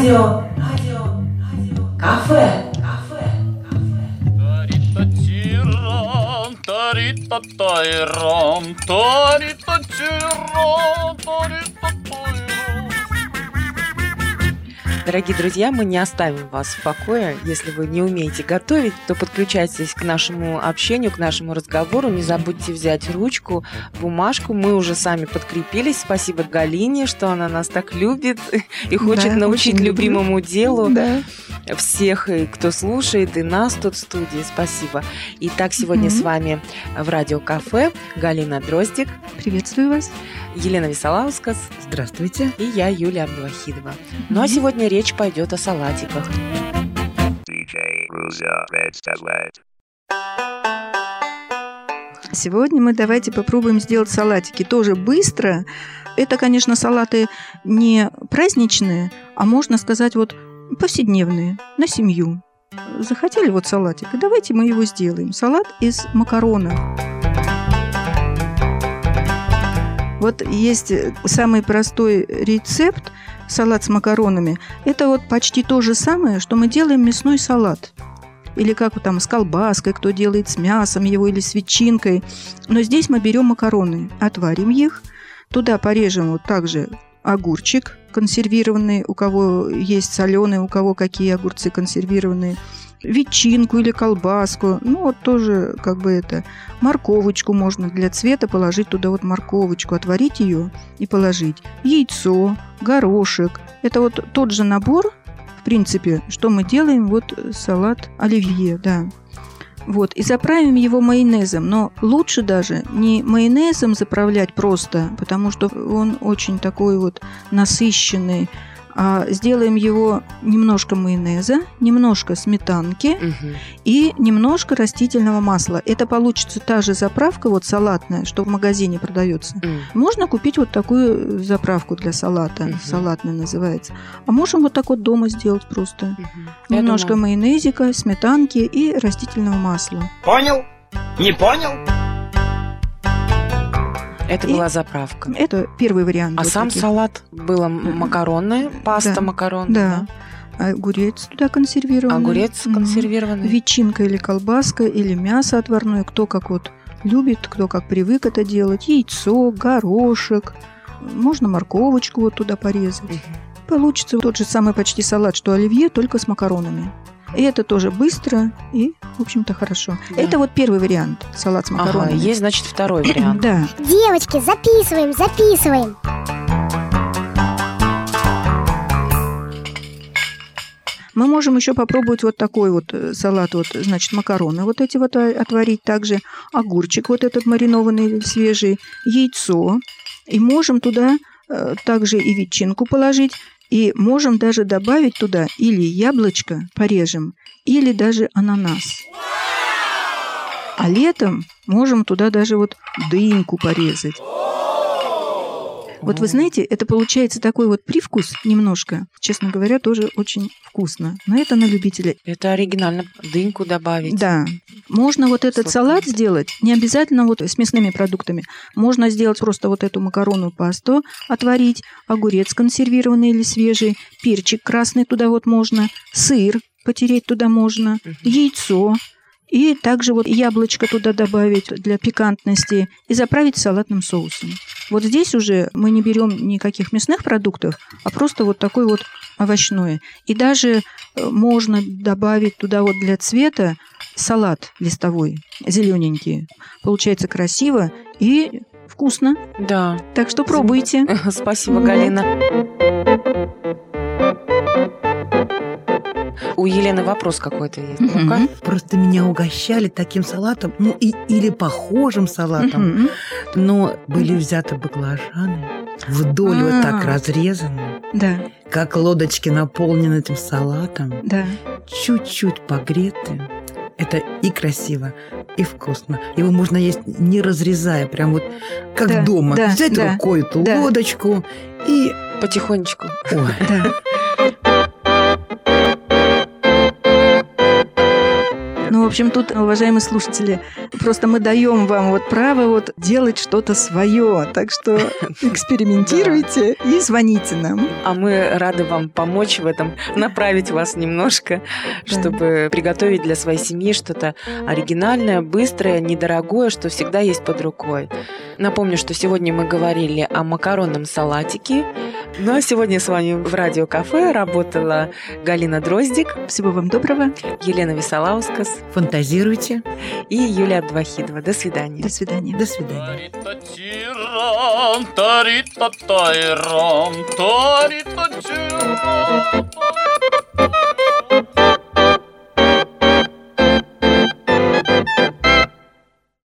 Радио. Радио. Радио. Кафе. Кафе. Дорогие друзья, мы не оставим вас в покое. Если вы не умеете готовить, то подключайтесь к нашему общению, к нашему разговору. Не забудьте взять ручку, бумажку. Мы уже сами подкрепились. Спасибо Галине, что она нас так любит и хочет Да, научить очень люблю. любимому делу Да. всех, и кто слушает, и нас тут в студии. Спасибо. Итак, сегодня Мгм. с вами в радиокафе Галина Дроздик, Приветствую вас. Елена Висолаускас Здравствуйте. и я, Юлия Абдулахидова. Ну а сегодня речь пойдет о салатиках. Сегодня мы давайте попробуем сделать салатики тоже быстро. Это, конечно, салаты не праздничные, а можно сказать вот повседневные, на семью. Захотели вот салатик, и давайте мы его сделаем. Салат из макаронов. Вот есть самый простой рецепт салат с макаронами. Это вот почти то же самое, что мы делаем мясной салат. Или как там с колбаской, кто делает с мясом его или с ветчинкой. Но здесь мы берем макароны, отварим их, туда порежем вот также огурчик консервированный, у кого есть соленый, у кого какие огурцы консервированные, ветчинку или колбаску, ну вот тоже как бы это, морковочку можно для цвета положить туда вот морковочку, отварить ее и положить, яйцо, горошек. Это вот тот же набор, в принципе, что мы делаем, вот салат оливье, да. Вот, и заправим его майонезом. Но лучше даже не майонезом заправлять просто, потому что он очень такой вот насыщенный. А сделаем его немножко майонеза, немножко сметанки Мгм. и немножко растительного масла. Это получится та же заправка, вот салатная, что в магазине продается. М. Можно купить вот такую заправку для салата, Мгм. салатная называется. А можем вот так вот дома сделать просто. Я Немножко думаю, майонезика, сметанки и растительного масла. Понял? Не понял? Это и- была заправка. Это первый вариант. А вот сам таких. салат было м- макаронная, паста Да. макарон. Да. Огурец туда консервированный. Огурец консервированный. Ветчинка или колбаска, или мясо отварное, кто как вот любит, кто как привык это делать. Яйцо, горошек. Можно морковочку вот туда порезать. Мгм. Получится тот же самый почти салат, что оливье, только с макаронами. И это тоже быстро и, в общем-то, хорошо. Да. Это вот первый вариант салат с Ага, макаронами. есть, значит, второй вариант. Да. Девочки, записываем, записываем. Мы можем еще попробовать вот такой вот э, салат, вот, значит, макароны вот эти вот э, отварить также, огурчик вот этот маринованный свежий, яйцо. И можем туда э, также и ветчинку положить, и можем даже добавить туда или яблочко порежем, или даже ананас. А летом можем туда даже вот дыньку порезать. Вот вы знаете, это получается такой вот привкус немножко. Честно говоря, тоже очень вкусно. Но это на любителя. Это оригинально. Дыньку добавить. Да. Можно вот этот Сладкое. салат сделать, не обязательно вот с мясными продуктами. Можно сделать просто вот эту макаронную пасту, отварить, огурец консервированный или свежий, перчик красный туда вот можно, сыр потереть туда можно, Мгм. яйцо, и также вот яблочко туда добавить для пикантности и заправить салатным соусом. Вот здесь уже мы не берем никаких мясных продуктов, а просто вот такой вот овощное. И даже э, можно добавить туда вот для цвета салат листовой, зелененький. Получается красиво и вкусно. Да. Так что пробуйте. Спасибо. Галина. У Елены вопрос какой-то есть. Мгм. Ну-ка. Просто меня угощали таким салатом, ну и, или похожим салатом, Мгм. но были взяты баклажаны вдоль вот так А. разрезаны, Да, как лодочки наполнены этим салатом, да. чуть-чуть погреты. Это и красиво, и вкусно. Его можно есть не разрезая, прям вот как Да, дома. да, Взять да, рукой эту да. лодочку и... Потихонечку. Ой, Да. Ну, в общем, тут, уважаемые слушатели, просто мы даем вам вот право вот делать что-то свое. Так что экспериментируйте и звоните нам. А мы рады вам помочь в этом, направить вас немножко, чтобы приготовить для своей семьи что-то оригинальное, быстрое, недорогое, что всегда есть под рукой. Напомню, что сегодня мы говорили о макаронном салатике. Ну а сегодня с вами в радиокафе работала Галина Дроздик, Всего вам доброго. Елена Висолаускас Фантазируйте. и Юлия Абдвахидова. До свидания. До свидания. До свидания.